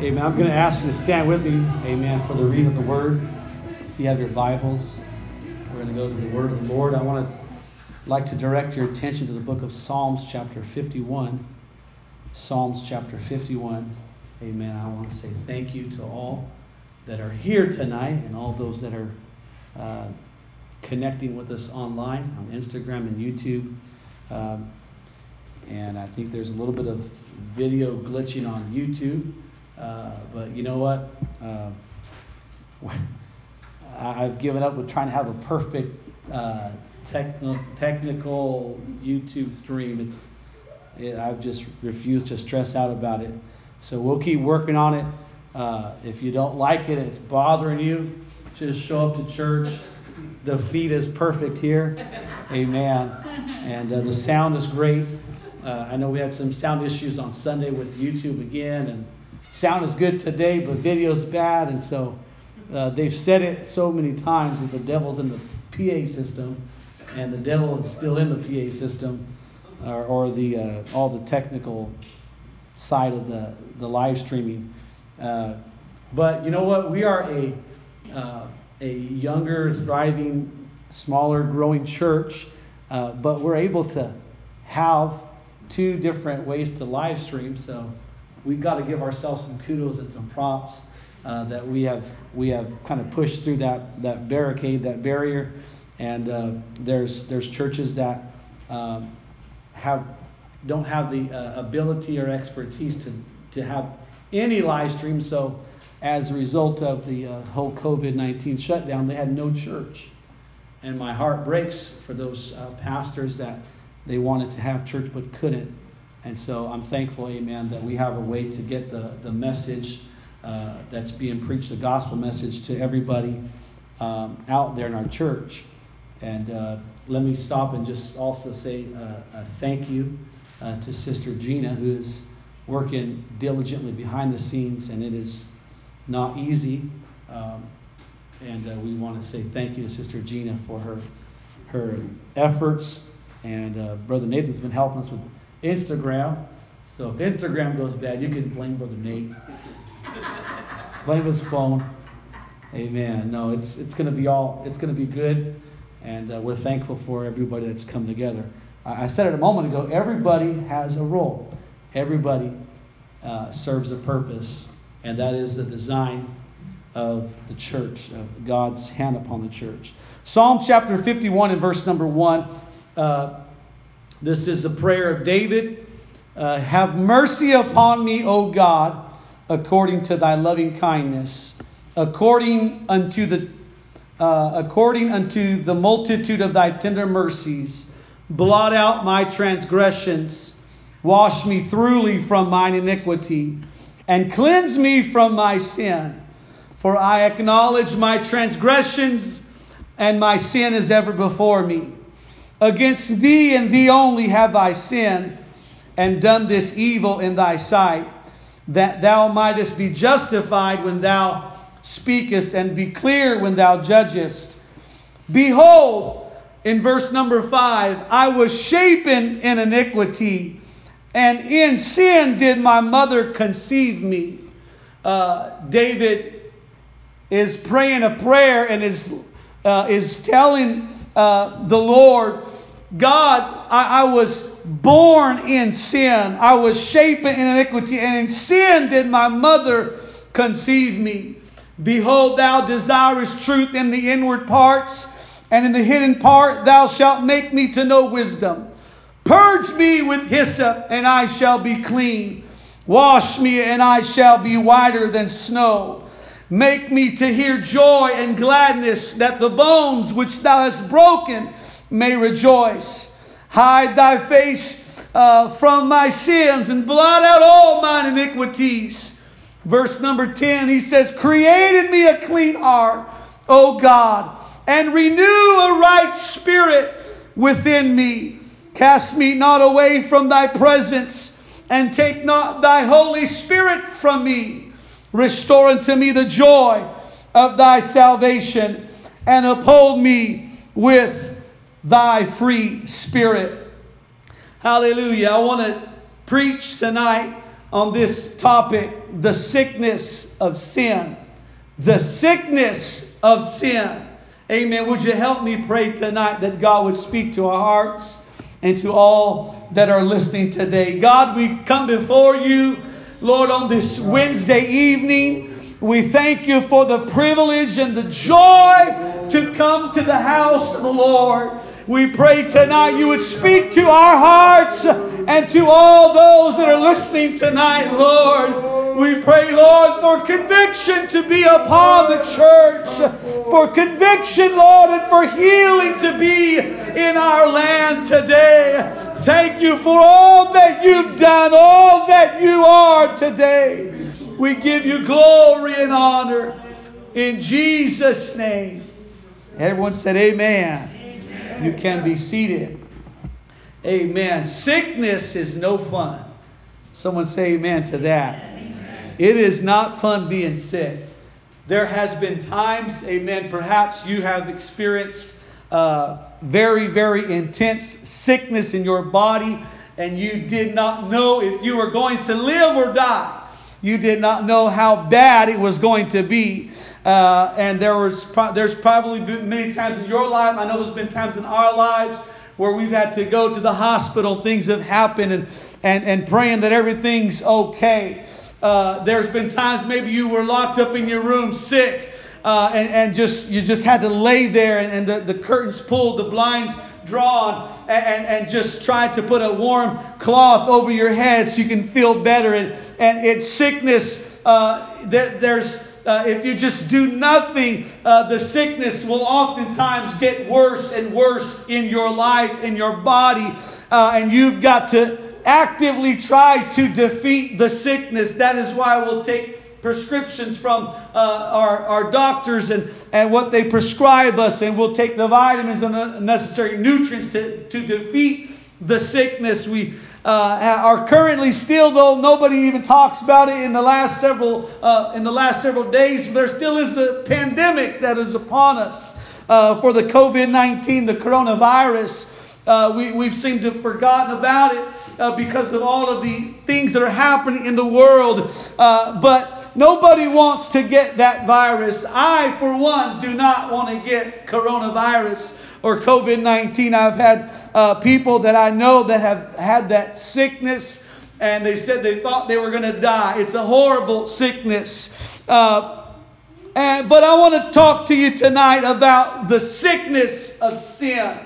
Amen. I'm going to ask you to stand with me, amen, for the reading of the word. If you have your Bibles, we're going to go to the word of the Lord. I want to like to direct your attention to the book of Psalms, chapter 51. Psalms, chapter 51. Amen. I want to say thank you to all that are here tonight and all those that are uh, connecting with us online on Instagram and YouTube. Um, and I think there's a little bit of video glitching on YouTube. Uh, but you know what? Uh, I've given up with trying to have a perfect uh, techn- technical YouTube stream. It's it, I've just refused to stress out about it. So we'll keep working on it. Uh, if you don't like it and it's bothering you, just show up to church. The feed is perfect here. Amen. And uh, the sound is great. Uh, I know we had some sound issues on Sunday with YouTube again, and sound is good today, but video's bad, and so uh, they've said it so many times that the devil's in the PA system, and the devil is still in the PA system, or, or the uh, all the technical side of the the live streaming. Uh, but you know what? We are a uh, a younger, thriving, smaller, growing church, uh, but we're able to have two different ways to live stream. So we've got to give ourselves some kudos and some props uh, that we have we have kind of pushed through that that barricade, that barrier. And uh, there's there's churches that um, have don't have the uh, ability or expertise to to have any live stream. So as a result of the uh, whole COVID-19 shutdown, they had no church. And my heart breaks for those uh, pastors that they wanted to have church but couldn't and so I'm thankful, amen, that we have a way to get the, the message uh, that's being preached, the gospel message to everybody um, out there in our church. And uh, let me stop and just also say uh, a thank you uh, to Sister Gina, who is working diligently behind the scenes, and it is not easy. Um, and uh, we want to say thank you to Sister Gina for her her efforts. And uh, Brother Nathan's been helping us with Instagram. So if Instagram goes bad, you can blame Brother Nate. blame his phone. Amen. No, it's it's going to be all it's going to be good, and uh, we're thankful for everybody that's come together. I, I said it a moment ago. Everybody has a role. Everybody uh, serves a purpose, and that is the design of the church, of God's hand upon the church. Psalm chapter 51 and verse number one. Uh, this is a prayer of David. Uh, Have mercy upon me, O God, according to thy loving kindness, according unto the uh, according unto the multitude of thy tender mercies. Blot out my transgressions, wash me thoroughly from mine iniquity, and cleanse me from my sin. For I acknowledge my transgressions, and my sin is ever before me. Against thee and thee only have I sinned, and done this evil in thy sight, that thou mightest be justified when thou speakest, and be clear when thou judgest. Behold, in verse number five, I was shapen in iniquity, and in sin did my mother conceive me. Uh, David is praying a prayer and is uh, is telling uh, the Lord, God, I, I, was born in sin. I was shapen in iniquity, and in sin did my mother conceive me. Behold, thou desirest truth in the inward parts, and in the hidden part thou shalt make me to know wisdom. Purge me with hyssop, and I shall be clean. Wash me, and I shall be whiter than snow. Make me to hear joy and gladness, that the bones which thou hast broken may rejoice. Hide thy face uh, from my sins and blot out all mine iniquities. Verse number 10, he says, Create in me a clean heart, O God, and renew a right spirit within me. Cast me not away from thy presence, and take not thy Holy Spirit from me. Restore unto me the joy of thy salvation, and uphold me with thy free spirit. Hallelujah. I want to preach tonight on this topic the sickness of sin. The sickness of sin. Amen. Would you help me pray tonight that God would speak to our hearts and to all that are listening today? God, we come before you, Lord, on this Wednesday evening. We thank you for the privilege and the joy to come to the house of the Lord. We pray tonight you would speak to our hearts and to all those that are listening tonight, Lord. We pray, Lord, for conviction to be upon the church, for conviction, Lord, and for healing to be in our land today. Thank you for all that you've done, all that you are today. We give you glory and honor in Jesus' name. Everyone said, Amen. You can be seated. Amen. Sickness is no fun. Someone say amen to that. Amen. It is not fun being sick. There has been times, amen, perhaps you have experienced uh, very, very intense sickness in your body and you did not know if you were going to live or die. You did not know how bad it was going to be. Uh, and there was pro- there's probably been many times in your life, I know there's been times in our lives where we've had to go to the hospital, things have happened, and, and, and praying that everything's okay. Uh, there's been times maybe you were locked up in your room sick, uh, and, and just you just had to lay there, and, and the, the curtains pulled, the blinds drawn, and, and, and just tried to put a warm cloth over your head so you can feel better. And, and it's sickness. Uh, there, there's uh, if you just do nothing, uh, the sickness will oftentimes get worse and worse in your life, in your body, uh, and you've got to actively try to defeat the sickness. That is why we'll take prescriptions from uh, our, our doctors and, and what they prescribe us, and we'll take the vitamins and the necessary nutrients to, to defeat the sickness. We uh, are currently still, though nobody even talks about it in the last several uh, in the last several days. There still is a pandemic that is upon us uh, for the COVID-19, the coronavirus. Uh, we, we've seemed to have forgotten about it uh, because of all of the things that are happening in the world. Uh, but nobody wants to get that virus. I, for one, do not want to get coronavirus or COVID 19. I've had uh, people that I know that have had that sickness and they said they thought they were going to die. It's a horrible sickness. Uh, and, but I want to talk to you tonight about the sickness of sin.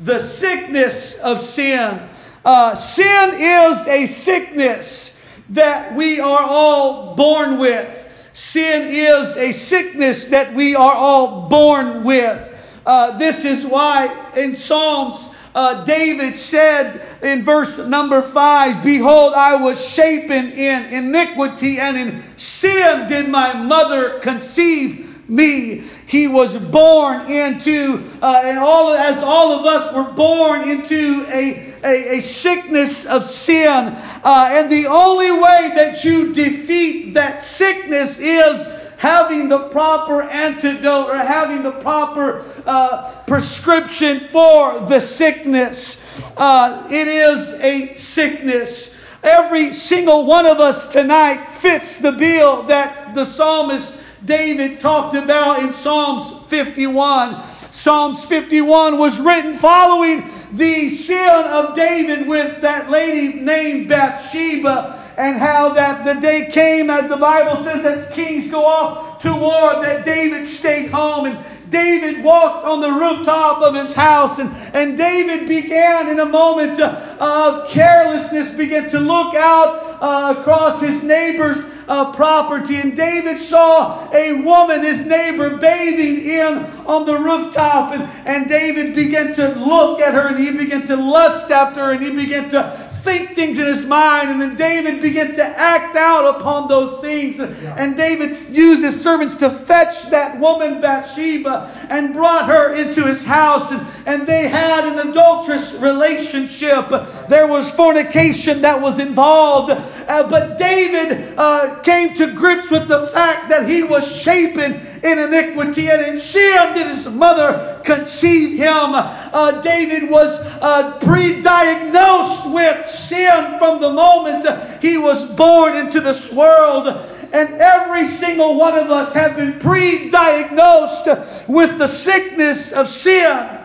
The sickness of sin. Uh, sin is a sickness that we are all born with. Sin is a sickness that we are all born with. Uh, this is why in Psalms, uh, David said in verse number 5 Behold, I was shapen in iniquity, and in sin did my mother conceive me. He was born into, uh, and all as all of us were born into a, a, a sickness of sin. Uh, and the only way that you defeat that sickness is having the proper antidote or having the proper uh, prescription for the sickness. Uh, it is a sickness. Every single one of us tonight fits the bill that the psalmist David talked about in Psalms 51. Psalms 51 was written following the sin of David with that lady named Bathsheba and how that the day came, as the Bible says, as kings go off to war, that David stayed home and David walked on the rooftop of his house, and, and David began in a moment of carelessness, began to look out uh, across his neighbor's uh, property. And David saw a woman, his neighbor, bathing in on the rooftop. And, and David began to look at her, and he began to lust after her, and he began to think things in his mind, and then David began to act out upon those things. Yeah. And David used his servants to fetch that woman Bathsheba and brought her into his house, and, and they had an adulterous relationship. There was fornication that was involved. Uh, but David uh, came to grips with the fact that he was shapen in iniquity, and in sin did his mother conceive him. Uh, David was uh, pre diagnosed with sin from the moment he was born into this world. And every single one of us have been pre diagnosed with the sickness of sin.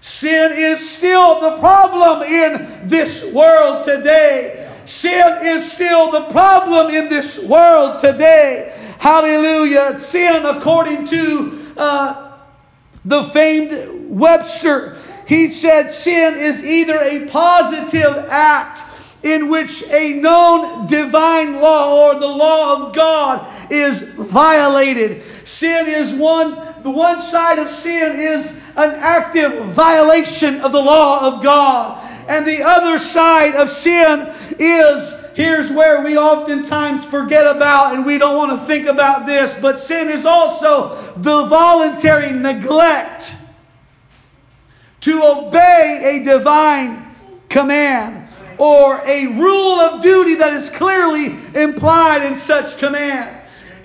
Sin is still the problem in this world today. Sin is still the problem in this world today. Hallelujah. Sin, according to uh, the famed Webster, he said sin is either a positive act in which a known divine law or the law of God is violated. Sin is one, the one side of sin is an active violation of the law of God. And the other side of sin is here's where we oftentimes forget about and we don't want to think about this, but sin is also the voluntary neglect to obey a divine command or a rule of duty that is clearly implied in such command.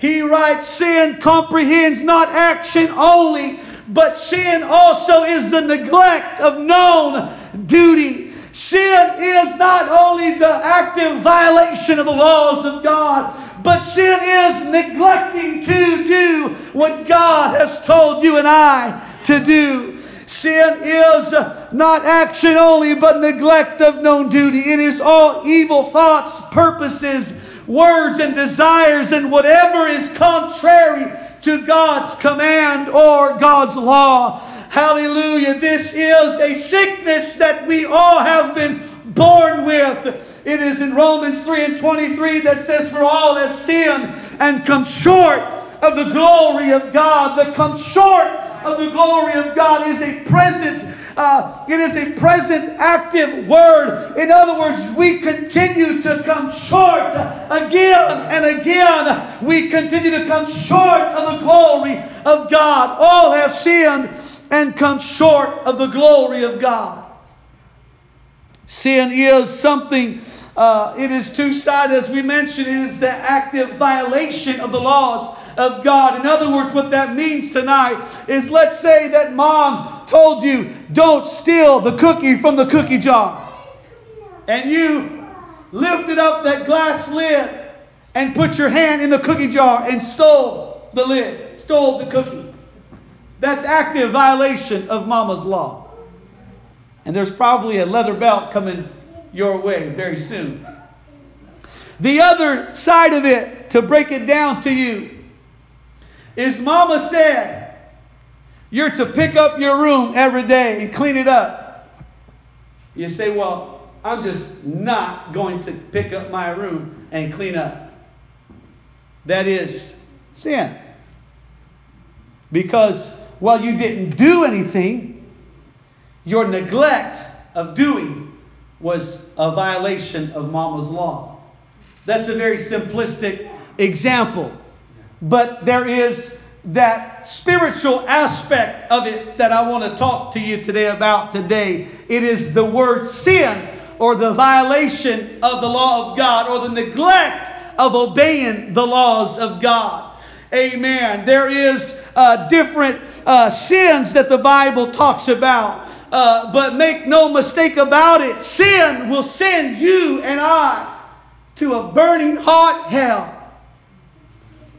He writes, Sin comprehends not action only, but sin also is the neglect of known duty. Sin is not only the active violation of the laws of God, but sin is neglecting to do what God has told you and I to do. Sin is not action only, but neglect of known duty. It is all evil thoughts, purposes, words, and desires, and whatever is contrary to God's command or God's law. Hallelujah. This is a sickness that we all have been born with. It is in Romans 3 and 23 that says, For all have sinned and come short of the glory of God. The come short of the glory of God is a present uh, it is a present active word. In other words, we continue to come short again and again. We continue to come short of the glory of God. All have sinned and come short of the glory of God. Sin is something, uh, it is two sided, as we mentioned, it is the active violation of the laws of God. In other words, what that means tonight is let's say that mom told you, don't steal the cookie from the cookie jar. And you lifted up that glass lid and put your hand in the cookie jar and stole the lid, stole the cookie. That's active violation of mama's law. And there's probably a leather belt coming your way very soon. The other side of it, to break it down to you, is Mama said, you're to pick up your room every day and clean it up. You say, well, I'm just not going to pick up my room and clean up. That is sin. Because while you didn't do anything, your neglect of doing was a violation of mama's law. That's a very simplistic example. But there is that spiritual aspect of it that I want to talk to you today about today. It is the word sin or the violation of the law of God or the neglect of obeying the laws of God. Amen. There is uh, different uh, sins that the Bible talks about. Uh, but make no mistake about it, sin will send you and I to a burning hot hell.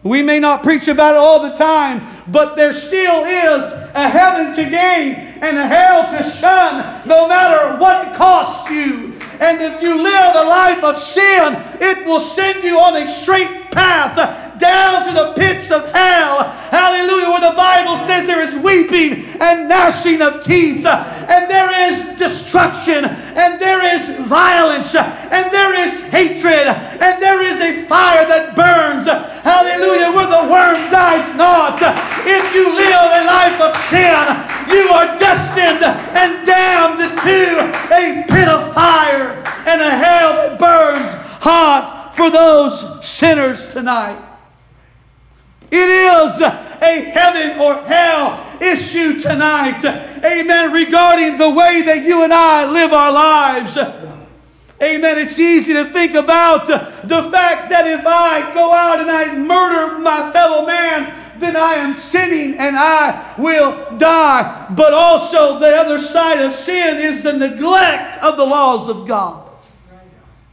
We may not preach about it all the time, but there still is a heaven to gain and a hell to shun, no matter what it costs you. And if you live a life of sin, it will send you on a straight path down to the pits of hell. Hallelujah. Where the Bible says there is weeping and gnashing of teeth, and there is destruction, and there is violence, and there is hatred, and there is a fire that burns. Hallelujah. Where the worm dies not. If you live a life of sin, you are destined and damned to a pit of fire and a hell that burns hot for those sinners tonight. It is a heaven or hell issue tonight. Amen. Regarding the way that you and I live our lives. Amen. It's easy to think about the fact that if I go out and I murder my fellow man, then I am sinning and I will die. But also, the other side of sin is the neglect of the laws of God.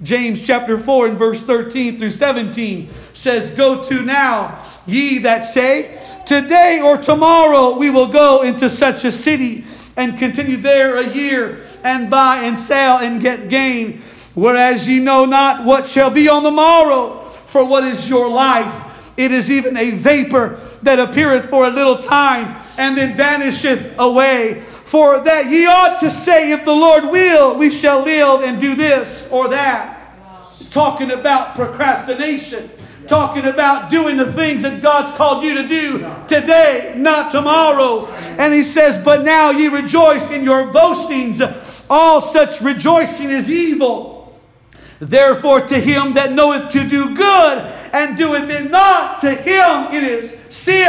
James chapter 4 and verse 13 through 17 says, Go to now, ye that say, Today or tomorrow we will go into such a city and continue there a year and buy and sell and get gain. Whereas ye know not what shall be on the morrow, for what is your life? It is even a vapor that appeareth for a little time and then vanisheth away. For that ye ought to say, If the Lord will, we shall live and do this or that. Talking about procrastination. Talking about doing the things that God's called you to do today, not tomorrow. And he says, But now ye rejoice in your boastings. All such rejoicing is evil. Therefore, to him that knoweth to do good and doeth it not, to him it is sin.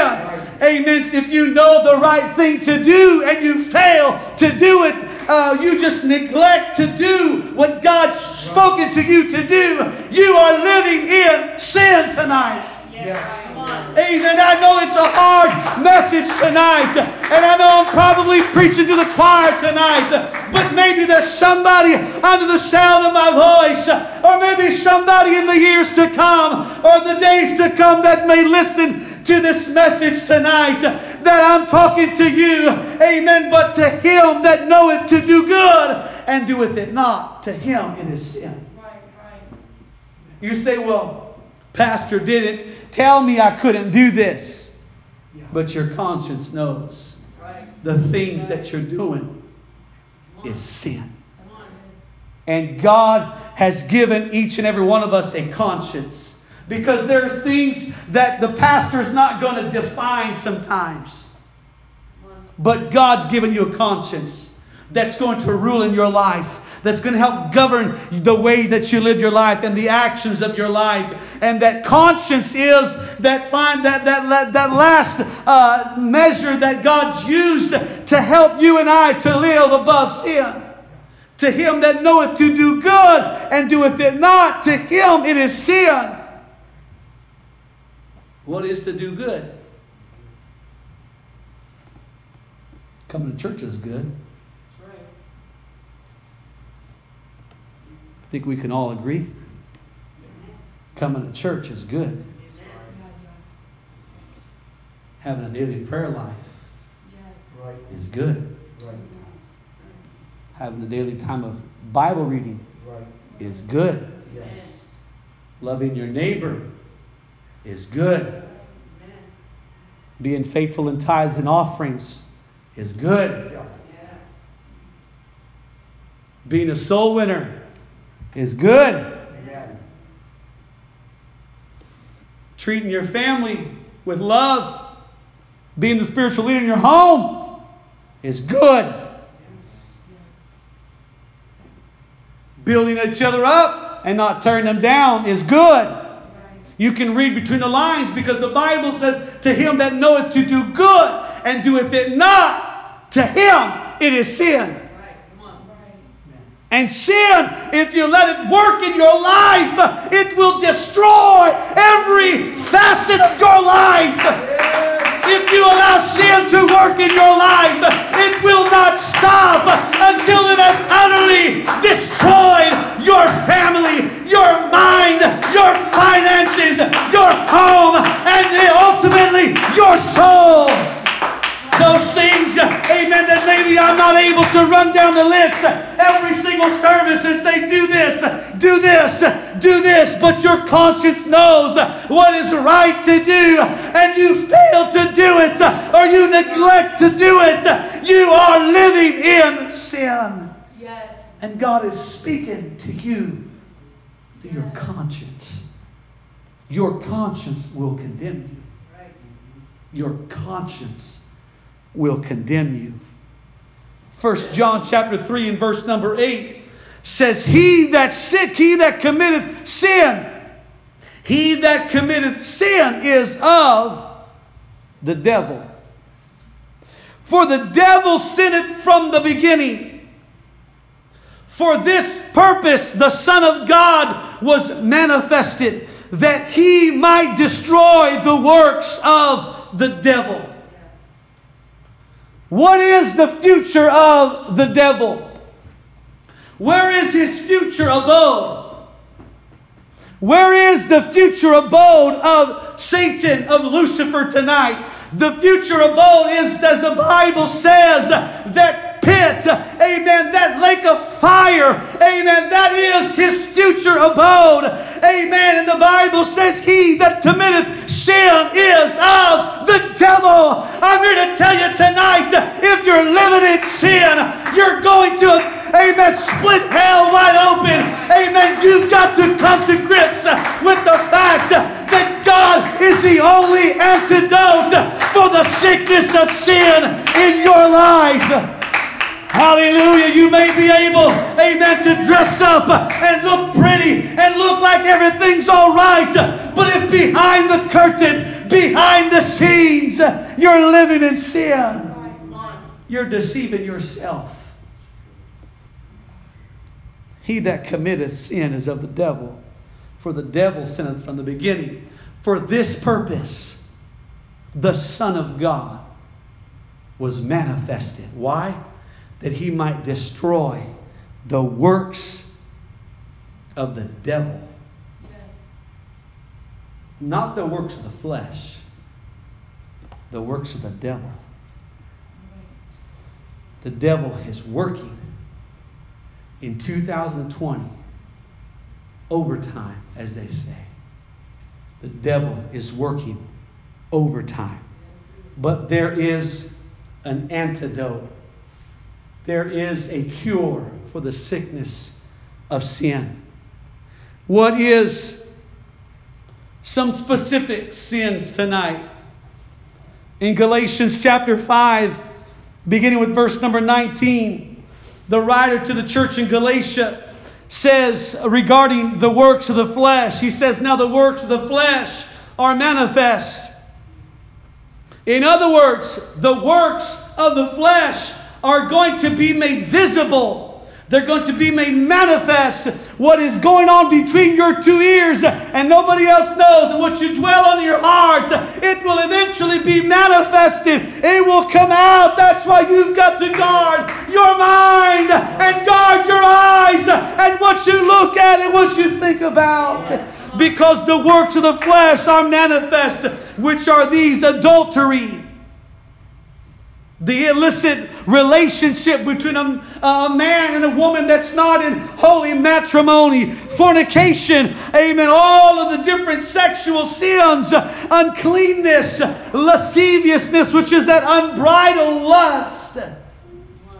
Amen. If you know the right thing to do and you fail to do it, uh, you just neglect to do what God's spoken to you to do, you are living in sin tonight. Amen. I know it's a hard message tonight, and I know I'm probably preaching to the choir tonight, but maybe there's somebody under the sound of my voice, or maybe somebody in the years to come, or the days to come that may listen to this message tonight that I'm talking to you. Amen. But to him that knoweth to do good and doeth it not, to him it is sin. You say, well, Pastor didn't tell me I couldn't do this. But your conscience knows the things that you're doing is sin. And God has given each and every one of us a conscience. Because there's things that the pastor is not going to define sometimes. But God's given you a conscience that's going to rule in your life, that's going to help govern the way that you live your life and the actions of your life. And that conscience is that find that that that last uh, measure that God's used to help you and I to live above sin. To him that knoweth to do good and doeth it not, to him it is sin. What is to do good? Coming to church is good. Think we can all agree. Coming to church is good. Having a daily prayer life is good. Having a daily time of Bible reading is good. Loving your neighbor is good. Being faithful in tithes and offerings is good. Being a soul winner is good. Treating your family with love, being the spiritual leader in your home is good. Building each other up and not tearing them down is good. You can read between the lines because the Bible says, To him that knoweth to do good and doeth it not, to him it is sin. And sin, if you let it work in your life, it will destroy every facet of your life. If you allow sin to work in your life, it will not stop until it has utterly destroyed your family, your mind, your finances, your home, and ultimately your soul. Those things, amen, that maybe I'm not able to run down the list every single service and say, do this, do this, do this, but your conscience knows what is right to do, and you fail to do it, or you neglect to do it, you are living in sin. Yes. And God is speaking to you through your conscience. Your conscience will condemn you. Right. Your conscience will condemn you. 1 John chapter 3 and verse number 8 says, He that sick, he that committeth sin, he that committeth sin is of the devil. For the devil sinneth from the beginning. For this purpose the Son of God was manifested, that he might destroy the works of the devil. What is the future of the devil? Where is his future abode? Where is the future abode of Satan, of Lucifer tonight? The future abode is, as the Bible says, that pit, amen, that lake of fire, amen, that is his future abode, amen. And the Bible says, He that committeth sin is of the devil. I'm here to tell you tonight, if you're living in sin, you're going to Amen. Split hell wide open. Amen. You've got to come to grips with the fact that God is the only antidote for the sickness of sin in your life. Hallelujah. You may be able, amen, to dress up and look pretty and look like everything's all right. But if behind the curtain, behind the scenes, you're living in sin, you're deceiving yourself. He that committeth sin is of the devil, for the devil sinneth from the beginning. For this purpose, the Son of God was manifested. Why? That he might destroy the works of the devil. Not the works of the flesh, the works of the devil. The devil is working in 2020 overtime, as they say. The devil is working overtime. But there is an antidote. There is a cure for the sickness of sin. What is some specific sins tonight? In Galatians chapter 5, beginning with verse number 19 the writer to the church in Galatia says regarding the works of the flesh, he says, Now the works of the flesh are manifest. In other words, the works of the flesh are going to be made visible they're going to be made manifest. What is going on between your two ears and nobody else knows, and what you dwell on your heart, it will eventually be manifested. It will come out. That's why you've got to guard your mind and guard your eyes and what you look at and what you think about. Because the works of the flesh are manifest, which are these adultery the illicit relationship between a, a, man and a woman that's not in holy matrimony, fornication, amen, all of the different sexual sins, uncleanness, lasciviousness, which is that unbridled lust,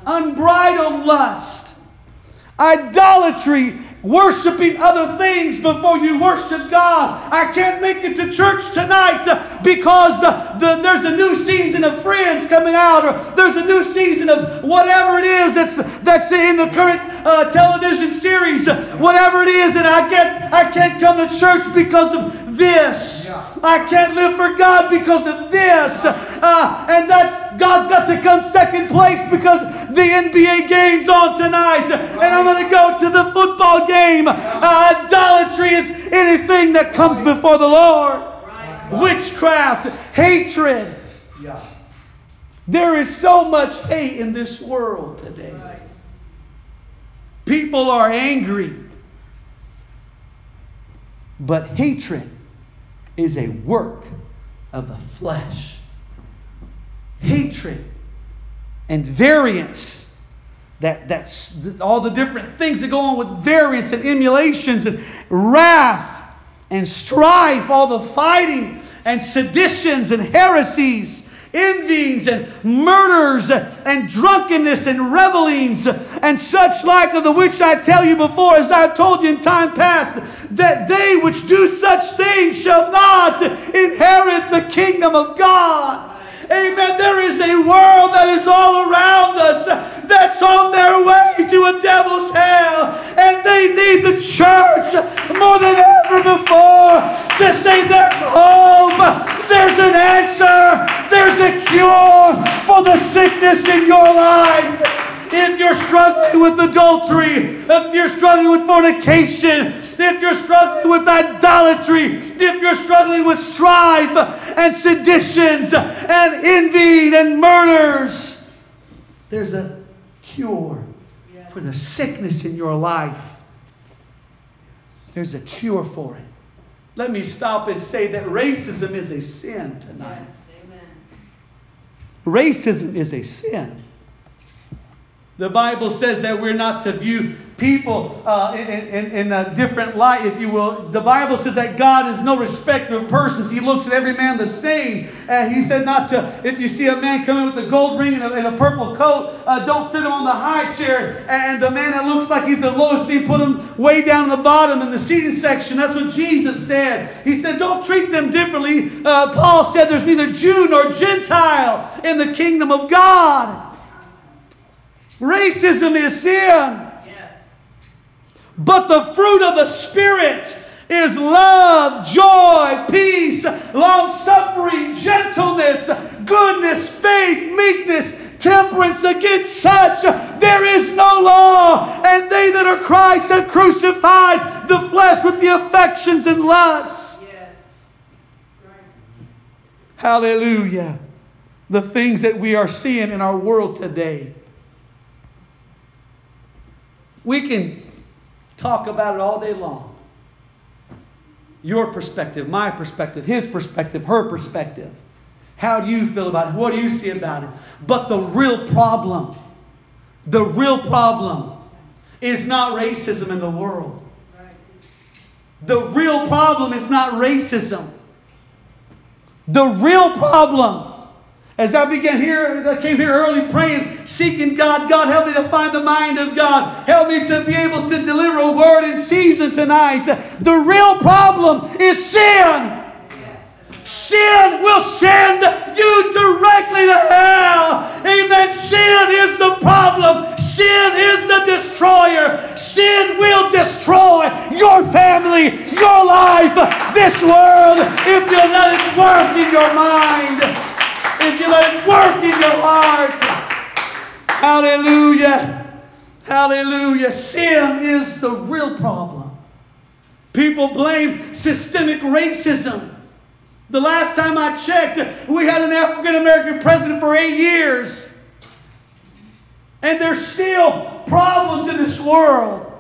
unbridled lust, idolatry, worshiping other things before you worship God. I can't make it to church tonight because the, there's a new season of friends coming out, or there's a new season of whatever it is that's that's in the current uh, television series, whatever it is, and I get I can't come to church because of this. I can't live for God because of this, uh, and that's God's got to come second place because the NBA game's on tonight, and I'm going to go to the football game. Uh, idolatry is anything that comes before the Lord. Witchcraft, hatred. There is so much hate in this world today. People are angry. But hatred is a work of the flesh. Hatred and variance. That, that's all the different things that go on with variance and emulations and wrath and strife, all the fighting and seditions and heresies, envyings and murders and drunkenness and revelings and such like of the which I tell you before, as I've told you in time past, that they which do such things shall not inherit the kingdom of God. Amen. There is a world that is all around us that's on their way to a devil's hell. And they need the church more than ever before to say there's hope, there's an answer, there's a cure for the sickness in your life. If you're struggling with adultery, if you're struggling with fornication, if you're struggling with idolatry, if you're struggling with strife and seditions and envy and murders, there's a cure for the sickness in your life. There's a cure for it. Let me stop and say that racism is a sin tonight. Yes, racism is a sin. The Bible says that we're not to view people uh, in, in, in, a different light, if you will. The Bible says that God is no respecter of persons. He looks at every man the same. He said not to, if you see a man coming with a gold ring and a, and a purple coat, uh, don't sit him on the high chair. And the man that looks like he's the lowest, he put him way down in the bottom in the seating section. That's what Jesus said. He said, don't treat them differently. Uh, Paul said there's neither Jew nor Gentile in the kingdom of God. Racism is sin. Yes. But the fruit of the Spirit is love, joy, peace, long suffering, gentleness, goodness, faith, meekness, temperance. Against such there is no law. And they that are Christ have crucified the flesh with the affections and lusts. Hallelujah. The things that we are seeing in our world today we can talk about it all day long. Your perspective, my perspective, his perspective, her perspective. How do you feel about it? What do you see about it? But the real problem, the real problem is not racism in the world. The real problem is not racism. The real problem as I began here, I came here early praying, seeking God. God, help me to find the mind of God. Help me to be able to deliver a word in season tonight. The real problem is sin. Sin will send you directly to hell. Amen. Sin is the problem. Sin is the destroyer. Sin will destroy your family, your life, this world, if you let it work in your mind if you let it work in your heart. Hallelujah. Hallelujah. Sin is the real problem. People blame systemic racism. The last time I checked, we had an African American president for eight years. And there's still problems in this world.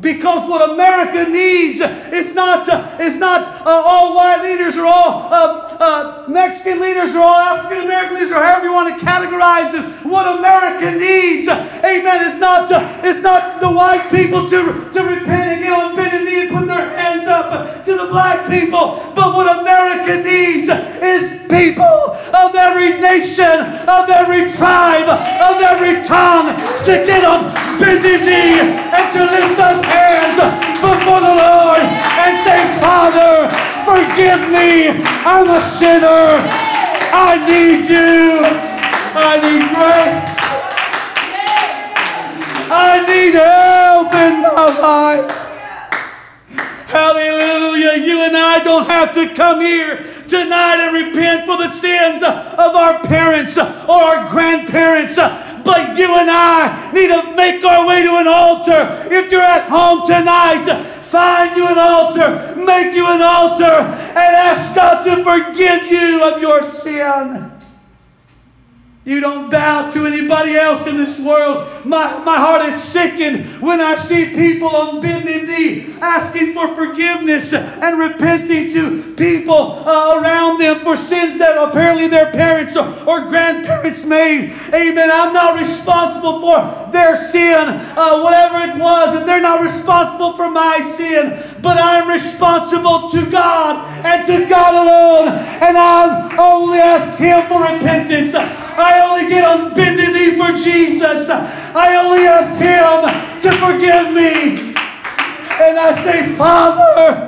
Because what America needs is not, uh, is not uh, all white leaders or all uh, uh Mexican leaders or all African American leaders or however you want to categorize it. What America needs, amen, is not, is not the white people to, to repent and get on bended knee and put their hands up to the black people. But what America needs is people every nation, of every tribe, of every tongue to get on bended knee and to lift up hands before the Lord and say, Father, forgive me. I'm a sinner. I need you. I need grace. I need help in my life. Hallelujah. You and I don't have to come here tonight and repent for the sins of our parents or our grandparents. But you and I need to make our way to an altar. If you're at home tonight, find you an altar, make you an altar, and ask God to forgive you of your sin. You don't bow to anybody else in this world. My, my heart is sickened when I see people on bending knee asking for forgiveness and repenting to people uh, around them for sins that apparently their parents or, or, grandparents made. Amen. I'm not responsible for their sin, uh, whatever it was, and they're not responsible for my sin. But I'm responsible to God and to God alone. And I only ask Him for repentance. I only get on bended knee for Jesus. I only ask Him to forgive me. And I say, Father,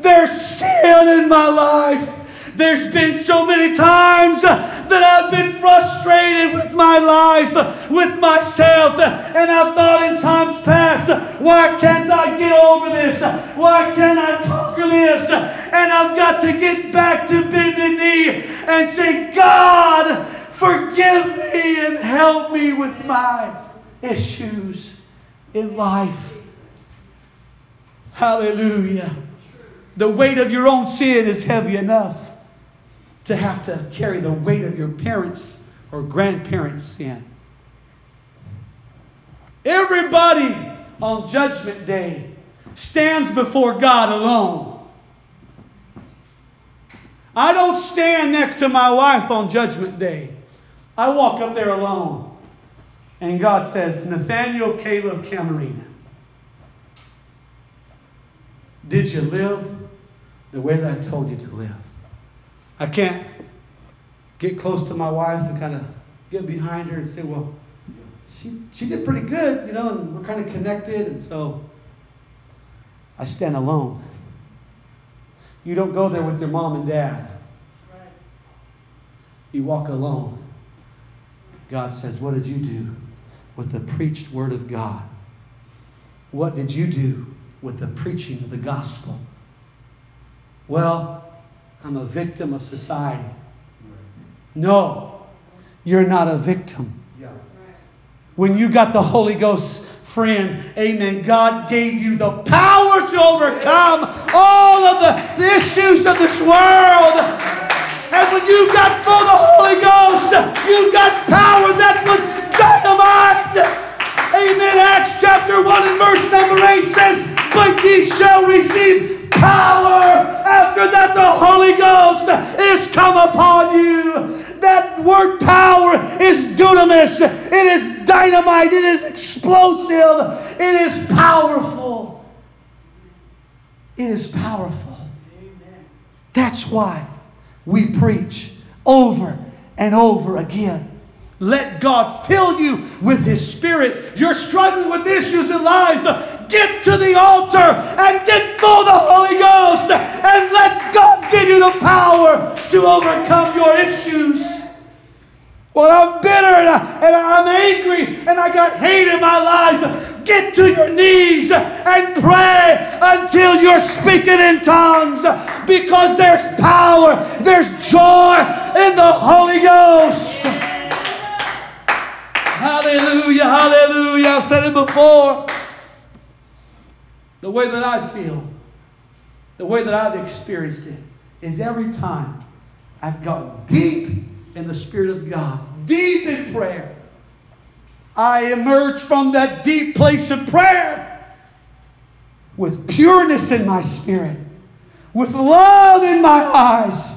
there's sin in my life. There's been so many times that I've been frustrated with my life, with myself, and I've thought in times past, why can't I get over this? Why can't I conquer this? And I've got to get back to bending knee and say, God, Forgive me and help me with my issues in life. Hallelujah. The weight of your own sin is heavy enough to have to carry the weight of your parents' or grandparents' sin. Everybody on Judgment Day stands before God alone. I don't stand next to my wife on Judgment Day. I walk up there alone. And God says, Nathaniel Caleb Camarena, did you live the way that I told you to live? I can't get close to my wife and kind of get behind her and say, well, she, she did pretty good, you know, and we're kind of connected. And so I stand alone. You don't go there with your mom and dad. You walk alone. God says, What did you do with the preached word of God? What did you do with the preaching of the gospel? Well, I'm a victim of society. No, you're not a victim. When you got the Holy Ghost, friend, amen, God gave you the power to overcome all of the issues of this world. And when you got full of the Holy Ghost, you got power that was dynamite. Amen. Acts chapter 1 and verse number 8 says, But ye shall receive power after that the Holy Ghost is come upon you. That word power is dunamis. It is dynamite. It is explosive. It is powerful. It is powerful. Amen. That's why we preach over and over again. Let God fill you with His Spirit. You're struggling with issues in life. Get to the altar and get full of the Holy Ghost and let God give you the power to overcome your issues. Well, I'm bitter and, I, am angry and I got hate in my life. Get to your knees and pray until you're speaking in tongues because there's power, there's joy in the Holy Ghost. Hallelujah, hallelujah. I've said it before. The way that I feel, the way that I've experienced it, is every time I've gotten deep in the Spirit of God, deep in prayer, I emerge from that deep place of prayer with pureness in my spirit, with love in my eyes,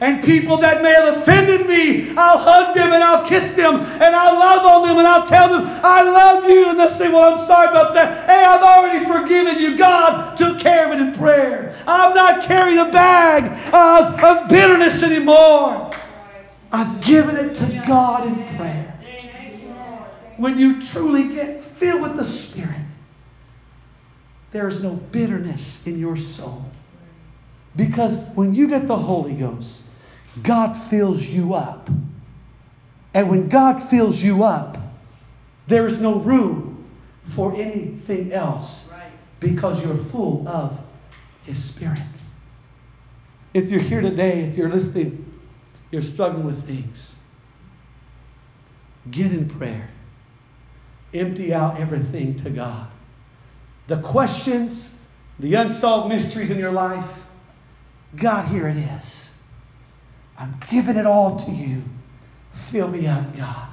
and people that may have offended me, I'll hug them and I'll kiss them and I'll love on them and I'll tell them, I love you. And they'll say, Well, I'm sorry about that. Hey, I've already forgiven you. God took care of it in prayer. I'm not carrying a bag of, of bitterness anymore. I've given it to God in prayer. When you truly get filled with the Spirit, there is no bitterness in your soul. Because when you get the Holy Ghost, God fills you up. And when God fills you up, there is no room for anything else because you're full of His Spirit. If you're here today, if you're listening, you're struggling with things, get in prayer. Empty out everything to God. The questions, the unsolved mysteries in your life, God, here it is. I'm giving it all to you. Fill me up, God.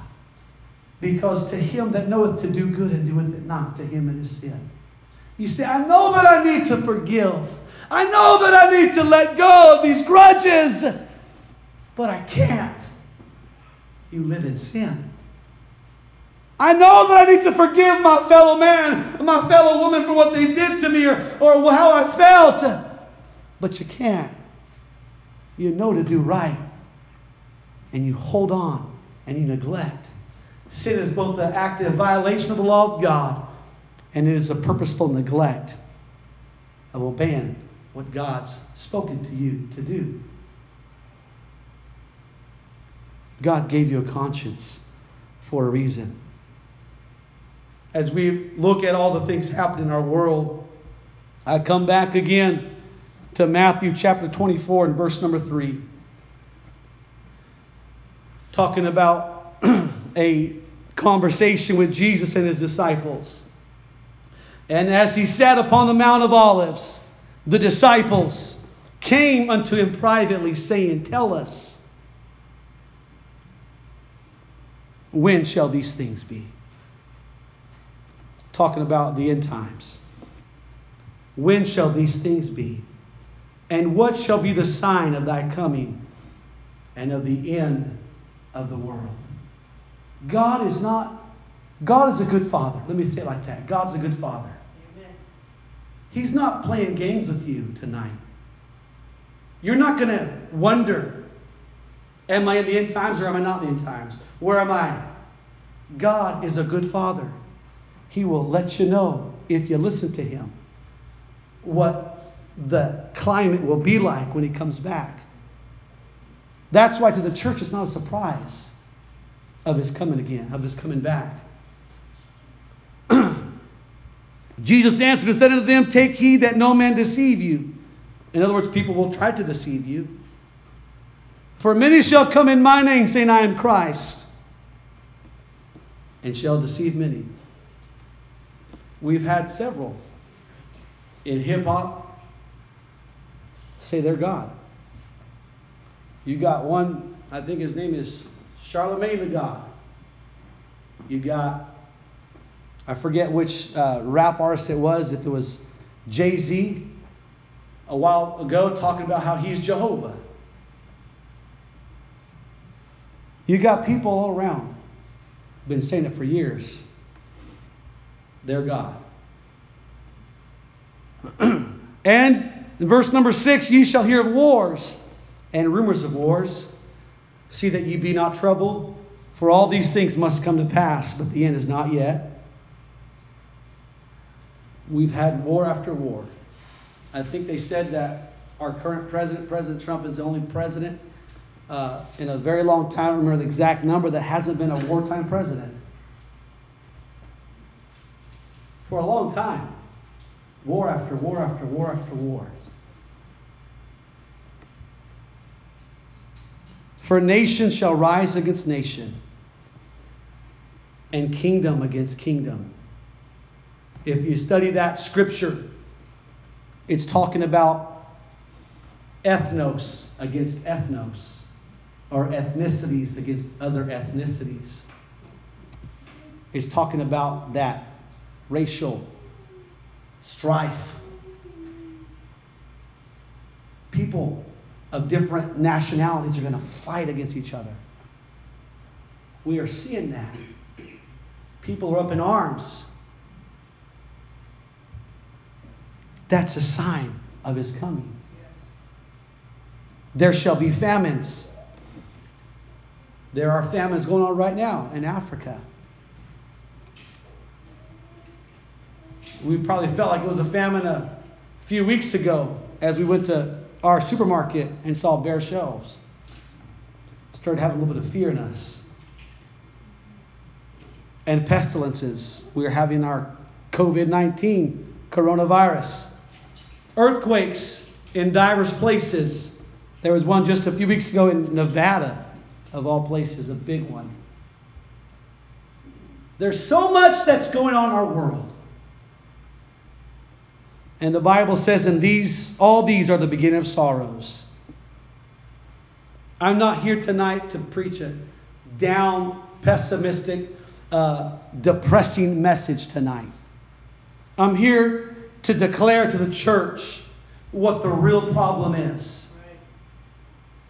Because to him that knoweth to do good and doeth it not, to him it is sin. You say, I know that I need to forgive. I know that I need to let go of these grudges, but I can't. You live in sin. I know that I need to forgive my fellow man, my fellow woman for what they did to me or, or how I felt, but you can't you know to do right, and you hold on and you neglect. Sin is both the active violation of the law of God and it is a purposeful neglect of obeying what God's spoken to you to do. God gave you a conscience for a reason. As we look at all the things happening in our world, I come back again to Matthew chapter 24 and verse number 3. Talking about a conversation with Jesus and his disciples. And as he sat upon the Mount of Olives, the disciples came unto him privately, saying, Tell us, when shall these things be? Talking about the end times. When shall these things be? And what shall be the sign of thy coming and of the end of the world? God is not, God is a good father. Let me say it like that. God's a good father. Amen. He's not playing games with you tonight. You're not going to wonder, am I in the end times or am I not in the end times? Where am I? God is a good father. He will let you know if you listen to him what the climate will be like when he comes back. That's why to the church it's not a surprise of his coming again, of his coming back. Jesus answered and said unto them, Take heed that no man deceive you. In other words, people will try to deceive you. For many shall come in my name, saying, I am Christ, and shall deceive many. We've had several in hip hop say they're God. You got one, I think his name is Charlemagne the God. You got, I forget which uh, rap artist it was, if it was Jay Z a while ago talking about how he's Jehovah. You got people all around, been saying it for years. They're God. and in verse number six, ye shall hear of wars and rumors of wars. See that ye be not troubled, for all these things must come to pass, but the end is not yet. We've had war after war. I think they said that our current president, President Trump, is the only president uh, in a very long time, I remember the exact number, that hasn't been a wartime president. For a long time. War after war after war after war. For nation shall rise against nation, and kingdom against kingdom. If you study that scripture, it's talking about ethnos against ethnos, or ethnicities against other ethnicities. It's talking about that racial strife. People of different nationalities are going to fight against each other. We are seeing that. People are up in arms. That's a sign of his coming. There shall be famines. There are famines going on right now in Africa. We probably felt like it was a famine a few weeks ago as we went to our supermarket and saw bare shelves. Started having a little bit of fear in us. And pestilences. We are having our COVID 19 coronavirus. Earthquakes in diverse places. There was one just a few weeks ago in Nevada, of all places, a big one. There's so much that's going on in our world. And the Bible says, and these, all these are the beginning of sorrows. I'm not here tonight to preach a down, pessimistic, uh, depressing message tonight. I'm here to declare to the church what the real problem is.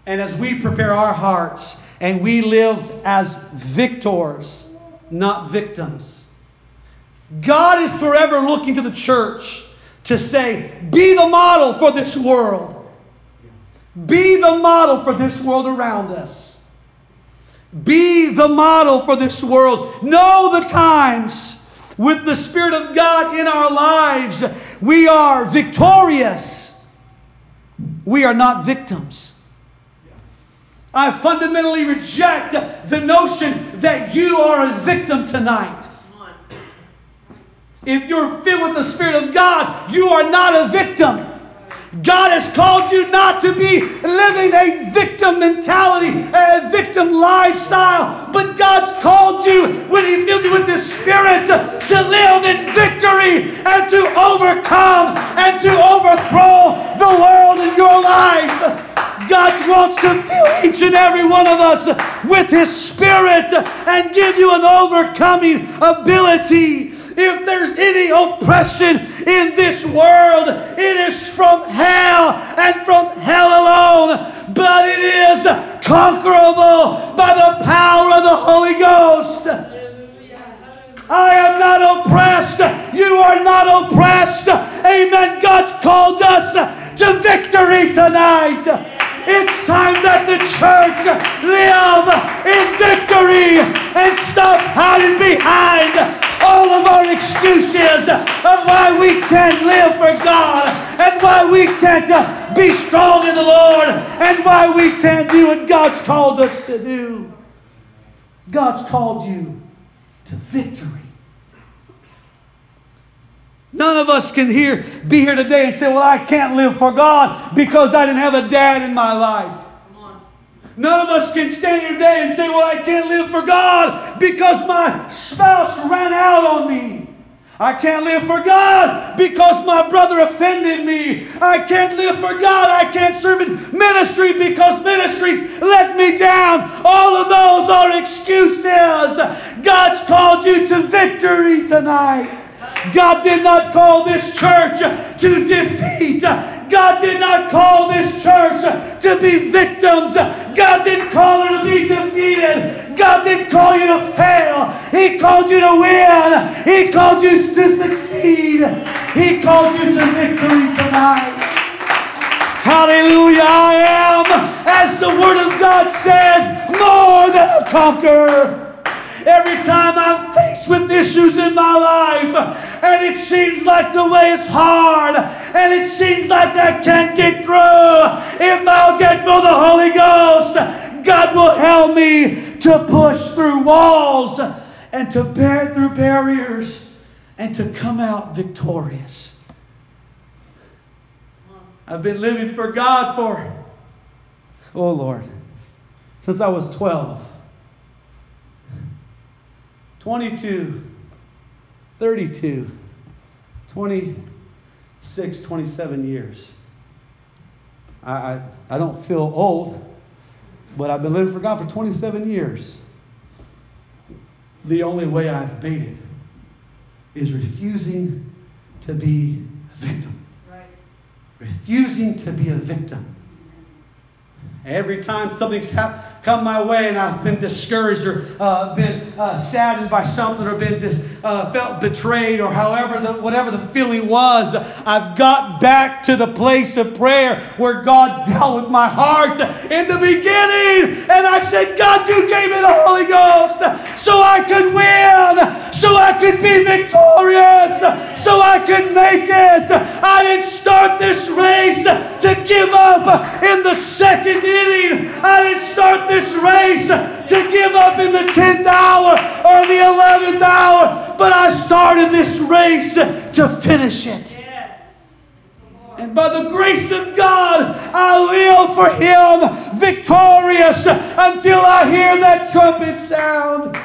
And as we prepare our hearts and we live as victors, not victims, God is forever looking to the church to say, be the model for this world. Be the model for this world around us. Be the model for this world. Know the times with the Spirit of God in our lives. We are victorious. We are not victims. I fundamentally reject the notion that you are a victim tonight. If you're filled with the Spirit of God, you are not a victim. God has called you not to be living a victim mentality, a victim lifestyle, but God's called you when He filled you with His Spirit to, live in victory and to overcome and to overthrow the world in your life. God wants to fill each and every one of us with His Spirit and give you an overcoming ability. If there's any oppression in this world, it is from hell and from hell alone. But it is conquerable by the power of the Holy Ghost. I am not oppressed. You are not oppressed. Amen. God's called us to victory tonight. It's time that the church live in victory and stop hiding behind all of our excuses of why we can't live for God and why we can't uh, be strong in the Lord and why we can't do what God's called us to do. God's called you to victory. None of us can here be here today and say, Well, I can't live for God because I didn't have a dad in my life. None of us can stand here today and say, Well, I can't live for God because my spouse ran out on me. I can't live for God because my brother offended me. I can't live for God. I can't serve in ministry because ministries let me down. All of those are excuses. God's called you to victory tonight. God did not call this church to defeat. God did not call this church to be victims. God didn't call her to be defeated. God didn't call you to fail. He called you to win. He called you to succeed. He called you to victory tonight. Hallelujah. I am, as the Word of God says, more than a conqueror. Every time I'm faced with issues in my life, and it seems like the way is hard, and it seems like I can't get through. If I'll get through the Holy Ghost, God will help me to push through walls and to bear through barriers and to come out victorious. I've been living for God for, oh Lord, since I was 12. 22 32, 26, 27 years. I, I, I don't feel old, but I've been living for God for 27 years. The only way I've made it is refusing to be a victim. Right. Refusing to be a victim. Every time something's happened, come my way and I've been discouraged or uh, been uh, saddened by something or been dis, uh, felt betrayed or however the, whatever the feeling was, I've got back to the place of prayer where God dealt with my heart in the beginning. And I said, God, you gave me the Holy Ghost so I could win, so I could be victorious so I could make it. I didn't start this race to give up in the second inning. I didn't start this race to give up in the 10th hour or the 11th hour, but I started this race to finish it. And by the grace of God, I live for Him victorious until I hear that trumpet sound.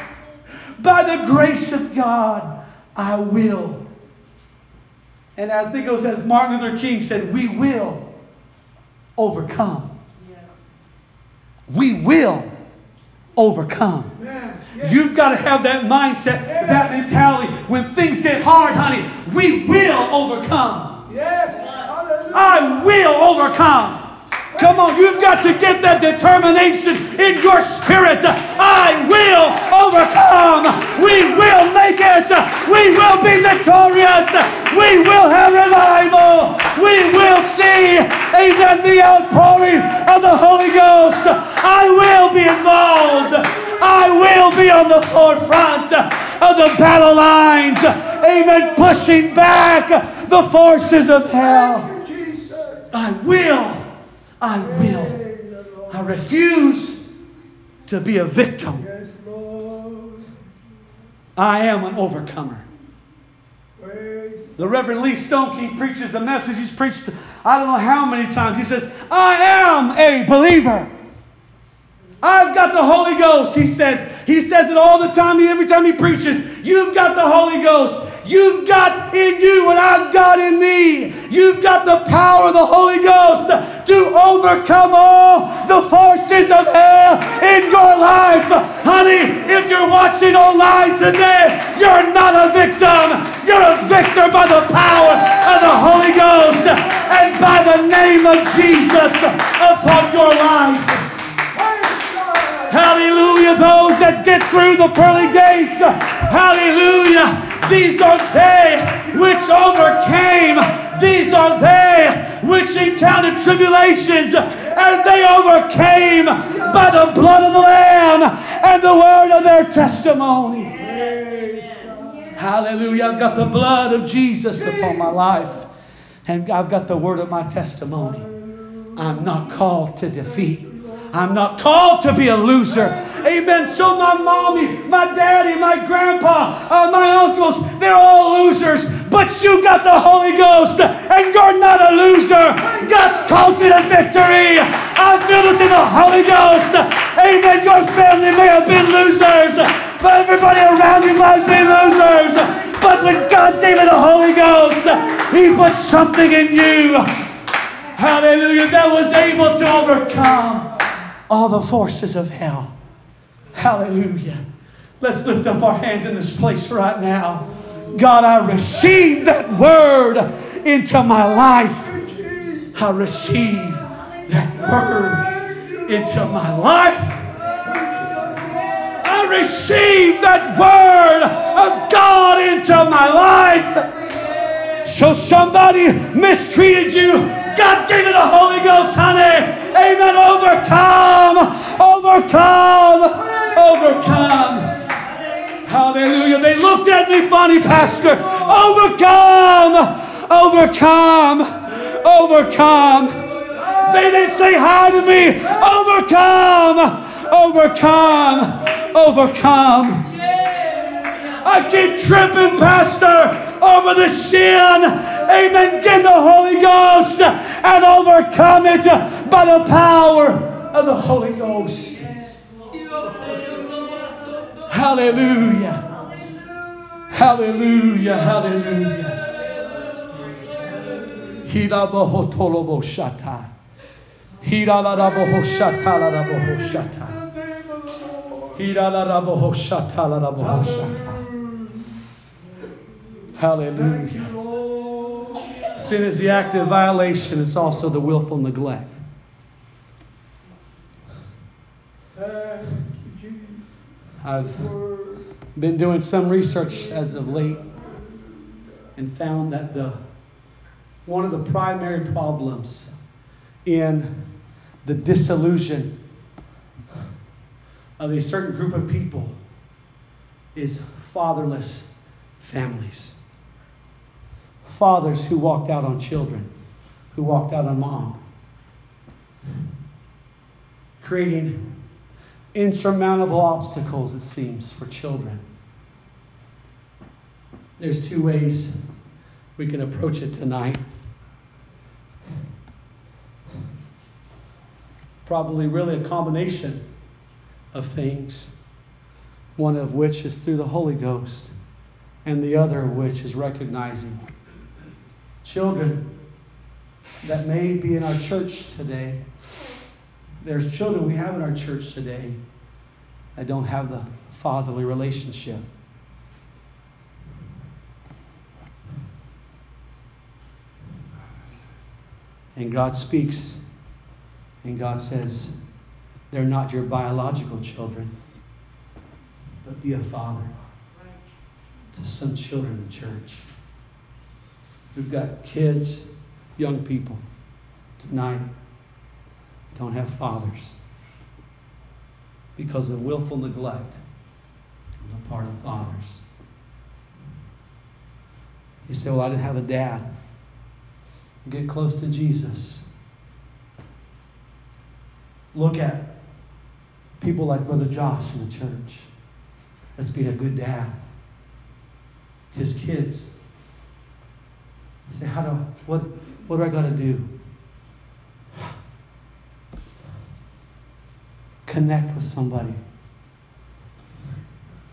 By the grace of God, I will and I think it was as Martin Luther King said, we will overcome. Yes. We will overcome. You've got to have that mindset, that mentality. When things get hard, honey, we will overcome. Yes. I will overcome. Come on, you've got to get that determination in your spirit. I will overcome. We will make it. We will be victorious. We will have revival. We will see, amen, the outpouring of the Holy Ghost. I will be involved. I will be on the forefront of the battle lines. Amen. Pushing back the forces of hell. I will I will. I refuse to be a victim. I am an overcomer. The Reverend Lee Stoneking preaches a message he's preached I don't know how many times. He says, I am a believer. I've got the Holy Ghost, he says. He says it all the time, every time he preaches. You've got the Holy Ghost. You've got in you what I've got in me. You've got the power of the Holy Ghost to overcome all the forces of hell in your life. Honey, if you're watching online today, you're not a victim. You're a victor by the power of the Holy Ghost and by the name of Jesus upon your life. Hallelujah. Those that get through the pearly gates. Hallelujah. These are they which overcame. These are they which encountered tribulations, and they overcame by the blood of the Lamb and the word of their testimony. Hallelujah. I've got the blood of Jesus upon my life, and I've got the word of my testimony. I'm not called to defeat. I'm not called to be a loser. Amen. So my mommy, my daddy, my grandpa, uh, my uncles, they're all losers. But you got the Holy Ghost and you're not a loser. God's called you to victory. I feel this in the Holy Ghost. Amen. Your family may have been losers, but everybody around you might be losers. But when God gave you the Holy Ghost, He put something in you. Hallelujah. That was able to overcome all the forces of hell. Hallelujah. Let's lift up our hands in this place right now. God, I receive that word into my life. I receive that word into my life. I receive that word of God into my life. So somebody mistreated you. God gave you the Holy Ghost, honey. Amen. Overcome. Overcome. Overcome. Hallelujah. They looked at me funny, Pastor. Overcome. Overcome. Overcome. They didn't say hi to me. Overcome. Overcome. Overcome. I keep tripping, Pastor, over the sin. Amen. Get the Holy Ghost and overcome it by the power of the Holy Ghost. Hallelujah. Hallelujah. Hallelujah. Hirabohotolobo shata. Hiralaraboho shata laraboho Hallelujah. Sin is the active violation, it's also the willful neglect. I've been doing some research as of late and found that the one of the primary problems in the disillusion of a certain group of people is fatherless families. Fathers who walked out on children, who walked out on mom, creating insurmountable obstacles, it seems, for children. There's two ways we can approach it tonight. Probably, really, a combination of things, one of which is through the Holy Ghost, and the other of which is recognizing children that may be in our church today there's children we have in our church today that don't have the fatherly relationship. And God speaks, and God says, they're not your biological children, but be a father to some children in church. We've got kids, young people tonight don't have fathers because of willful neglect on the part of fathers. You say, Well, I didn't have a dad. Get close to Jesus. Look at people like Brother Josh in the church that's being a good dad. His kids Say, how do what what do I got to do? Connect with somebody.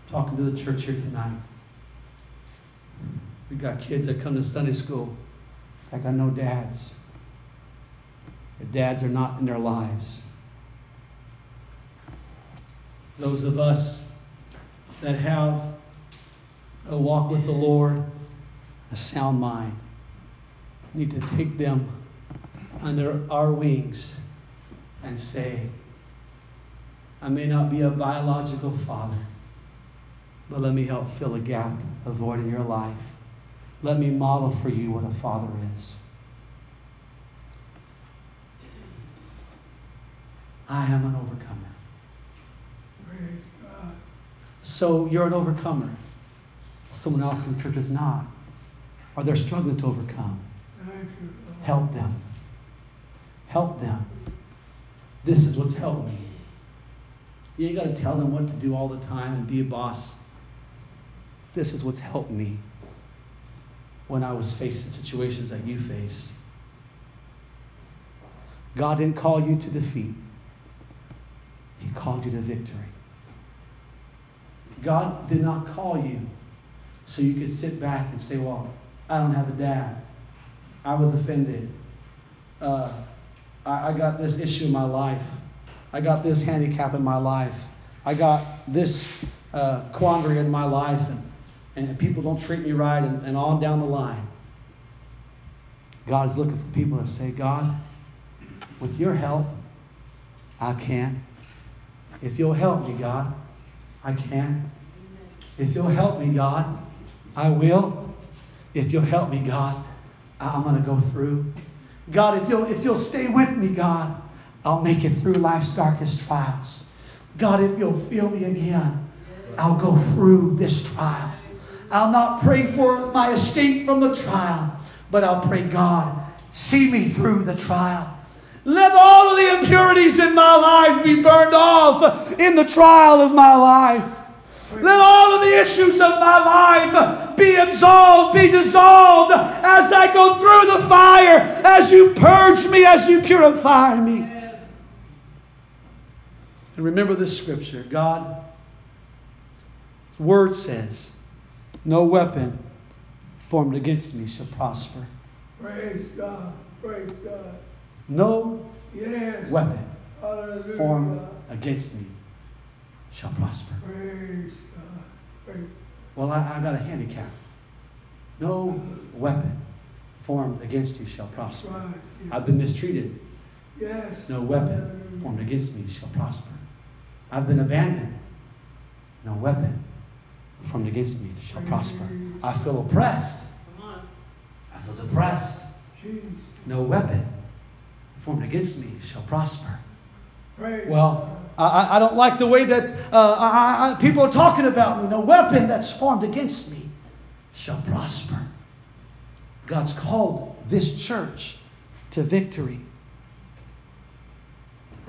Talking to the church here tonight. We've got kids that come to Sunday school that got no dads. Their dads are not in their lives. Those of us that have a walk with the Lord, a sound mind, need to take them under our wings and say, I may not be a biological father, but let me help fill a gap, a void in your life. Let me model for you what a father is. I am an overcomer. Praise God. So you're an overcomer. Someone else in the church is not. Or they're struggling to overcome. Help them. Help them. This is what's helped me. You ain't got to tell them what to do all the time and be a boss. This is what's helped me when I was facing situations that you face. God didn't call you to defeat, He called you to victory. God did not call you so you could sit back and say, Well, I don't have a dad. I was offended. Uh, I, I got this issue in my life. I got this handicap in my life. I got this uh, quandary in my life, and, and people don't treat me right, and, and on down the line. God is looking for people to say, God, with your help, I can. If you'll help me, God, I can. If you'll help me, God, I will. If you'll help me, God, I'm going to go through. God, if you'll, if you'll stay with me, God, I'll make it through life's darkest trials. God, if you'll feel me again, I'll go through this trial. I'll not pray for my escape from the trial, but I'll pray, God, see me through the trial. Let all of the impurities in my life be burned off in the trial of my life. Let all of the issues of my life be absolved, be dissolved as I go through the fire, as you purge me, as you purify me. And remember this scripture God, word says, No weapon formed against me shall prosper. Praise God. Praise God. No Yes. weapon Hallelujah. formed against me shall prosper. Praise God. Praise. Well, I, I got a handicap. No weapon formed against you shall prosper. Right. I've been mistreated. Yes. No weapon Hallelujah. formed against me shall prosper. I've been abandoned. No weapon formed against me shall prosper. I feel oppressed. I feel depressed. Jesus. No weapon formed against me shall prosper. Praise Well, God. I, I don't like the way that uh, I, I, people are talking about me. No weapon that's formed against me shall prosper. God's called this church to victory.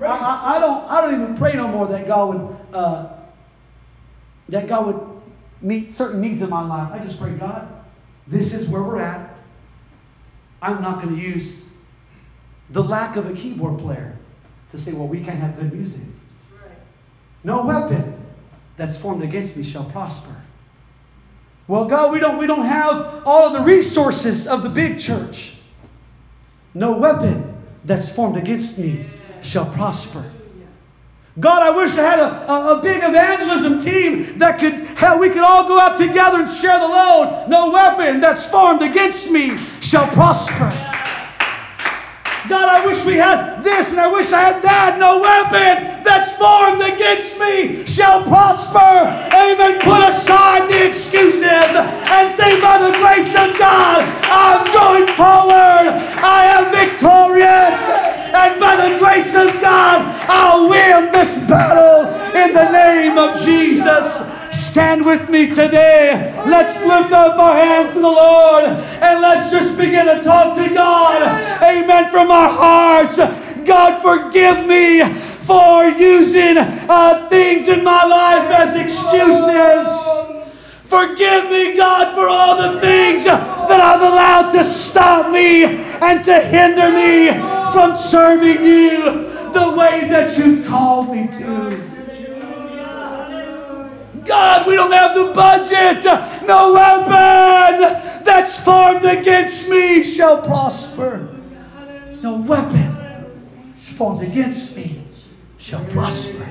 I, I, don't. I don't even pray no more that God would uh, that God would meet certain needs in my life. I just pray, God, this is where we're at. I'm not going to use the lack of a keyboard player to say, well, we can't have good music. No weapon that's formed against me shall prosper. Well, God, we don't, we don't have all of the resources of the big church. No weapon that's formed against me shall prosper. God, I wish I had a, a, a big evangelism team that could, hell, we could all go out together and share the load. No weapon that's formed against me shall prosper. God, I wish we had this and I wish I had that. No weapon that's formed against me shall prosper. Amen. Put aside the excuses and say, by the grace of God, I'm going forward. I am victorious. And by the grace of God, I'll win this battle in the name of Jesus. Stand with me today. Let's lift up our hands to the Lord and let's just begin to talk to God. Amen. From our hearts. God, forgive me for using uh, things in my life as excuses. Forgive me, God, for all the things that I've allowed to stop me and to hinder me from serving you the way that you've called me to. God, we don't have the budget. No weapon that's formed against me shall prosper. No weapon that's formed against me shall prosper.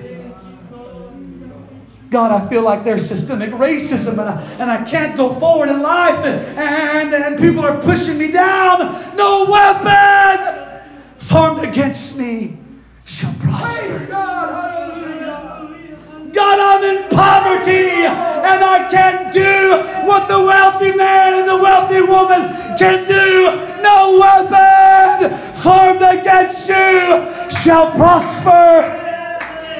God, I feel like there's systemic racism and I, and I can't go forward in life and, and, and people are pushing me down. No weapon formed against me shall prosper. God, I'm in poverty and I can't do what the wealthy man and the wealthy woman can do. No weapon formed against you shall prosper.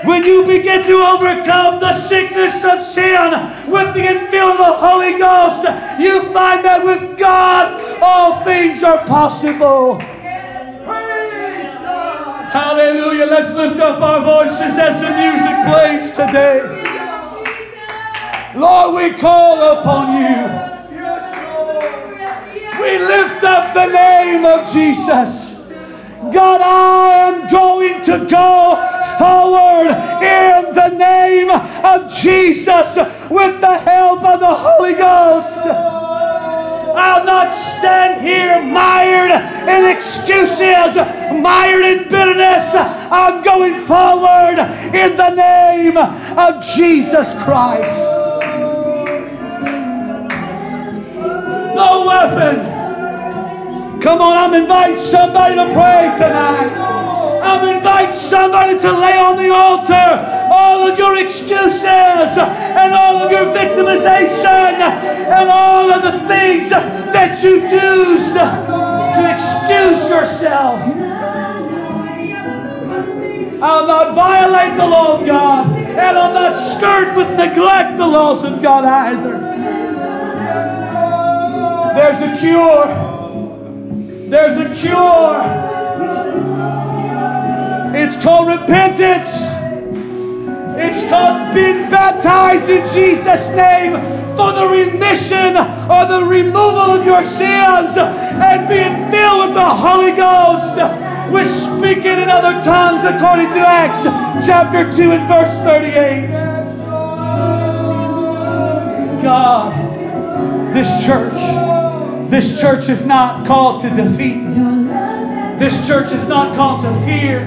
When you begin to overcome the sickness of sin with the infilling of the Holy Ghost, you find that with God all things are possible. Hallelujah. Let's lift up our voices as the music plays today. Lord, we call upon you. We lift up the name of Jesus. God, I am going to go forward in the name of Jesus with the help of the Holy Ghost. I'll not stand here mired in excuses, mired in bitterness. I'm going forward in the name of Jesus Christ. No weapon. Come on, I'm inviting somebody to pray tonight. I'm inviting somebody to lay on the altar all of your excuses and all of your victimization and all of the things that you've used excuse yourself. I'll not violate the law of God, and I'll not skirt with neglect the laws of God either. There's a cure. There's a cure. It's called repentance. It's called being baptized in Jesus' name for the remission or the removal of your sins and being filled with the Holy Ghost with speaking in other tongues according to Acts chapter 2 and verse 38. God, this church, this church is not called to defeat. This church is not called to fear.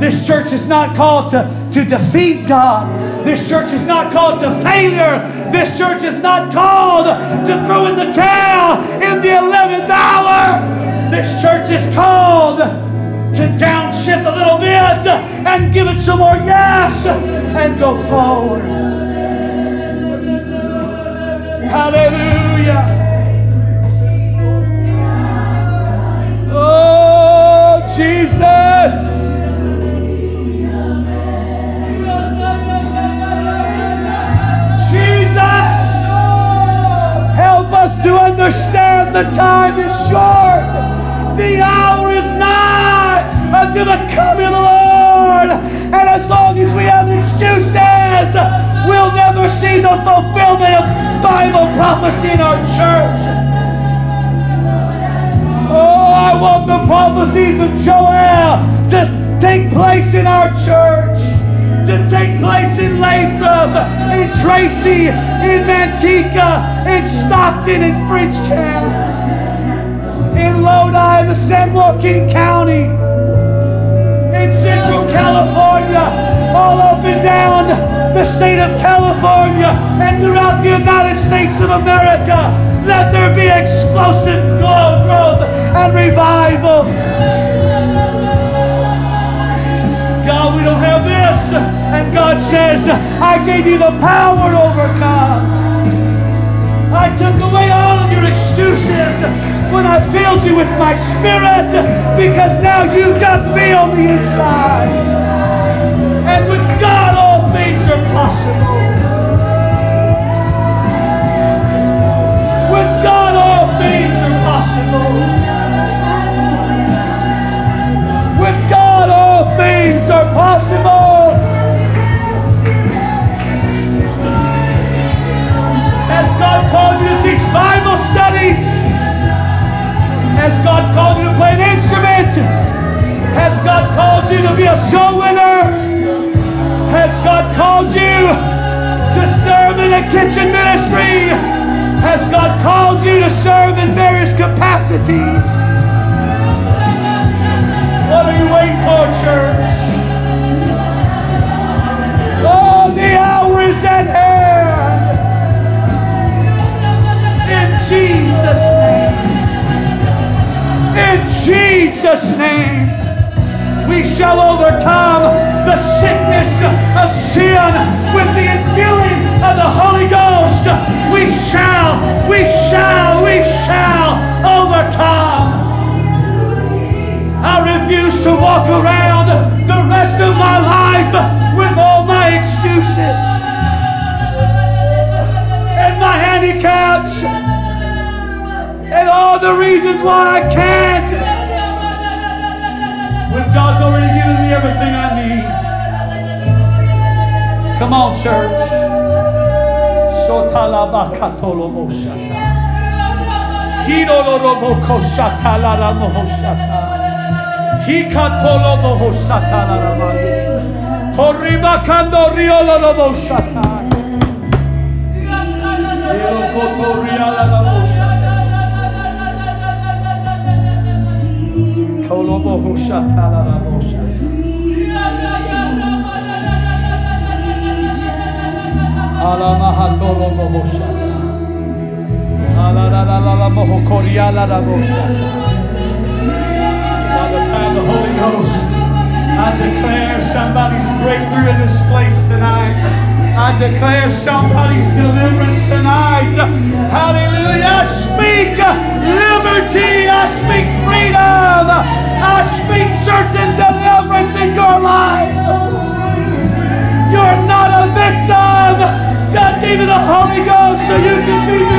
This church is not called to, to defeat God. This church is not called to failure. This church is not called to throw in the towel in the 11th hour. This church is called to downshift a little bit and give it some more gas and go forward. Hallelujah. capacities Corribacando riolo lo boshata. Ero cotoriala la boshata. Colobo hoshata la la boshata. Alamahatolo boshata. By the power of the Holy Ghost, I declare somebody's breakthrough in this place tonight. I declare somebody's deliverance tonight. Hallelujah. I speak liberty. I speak freedom. I speak certain deliverance in your life. You're not a victim. God gave you the Holy Ghost, so you can be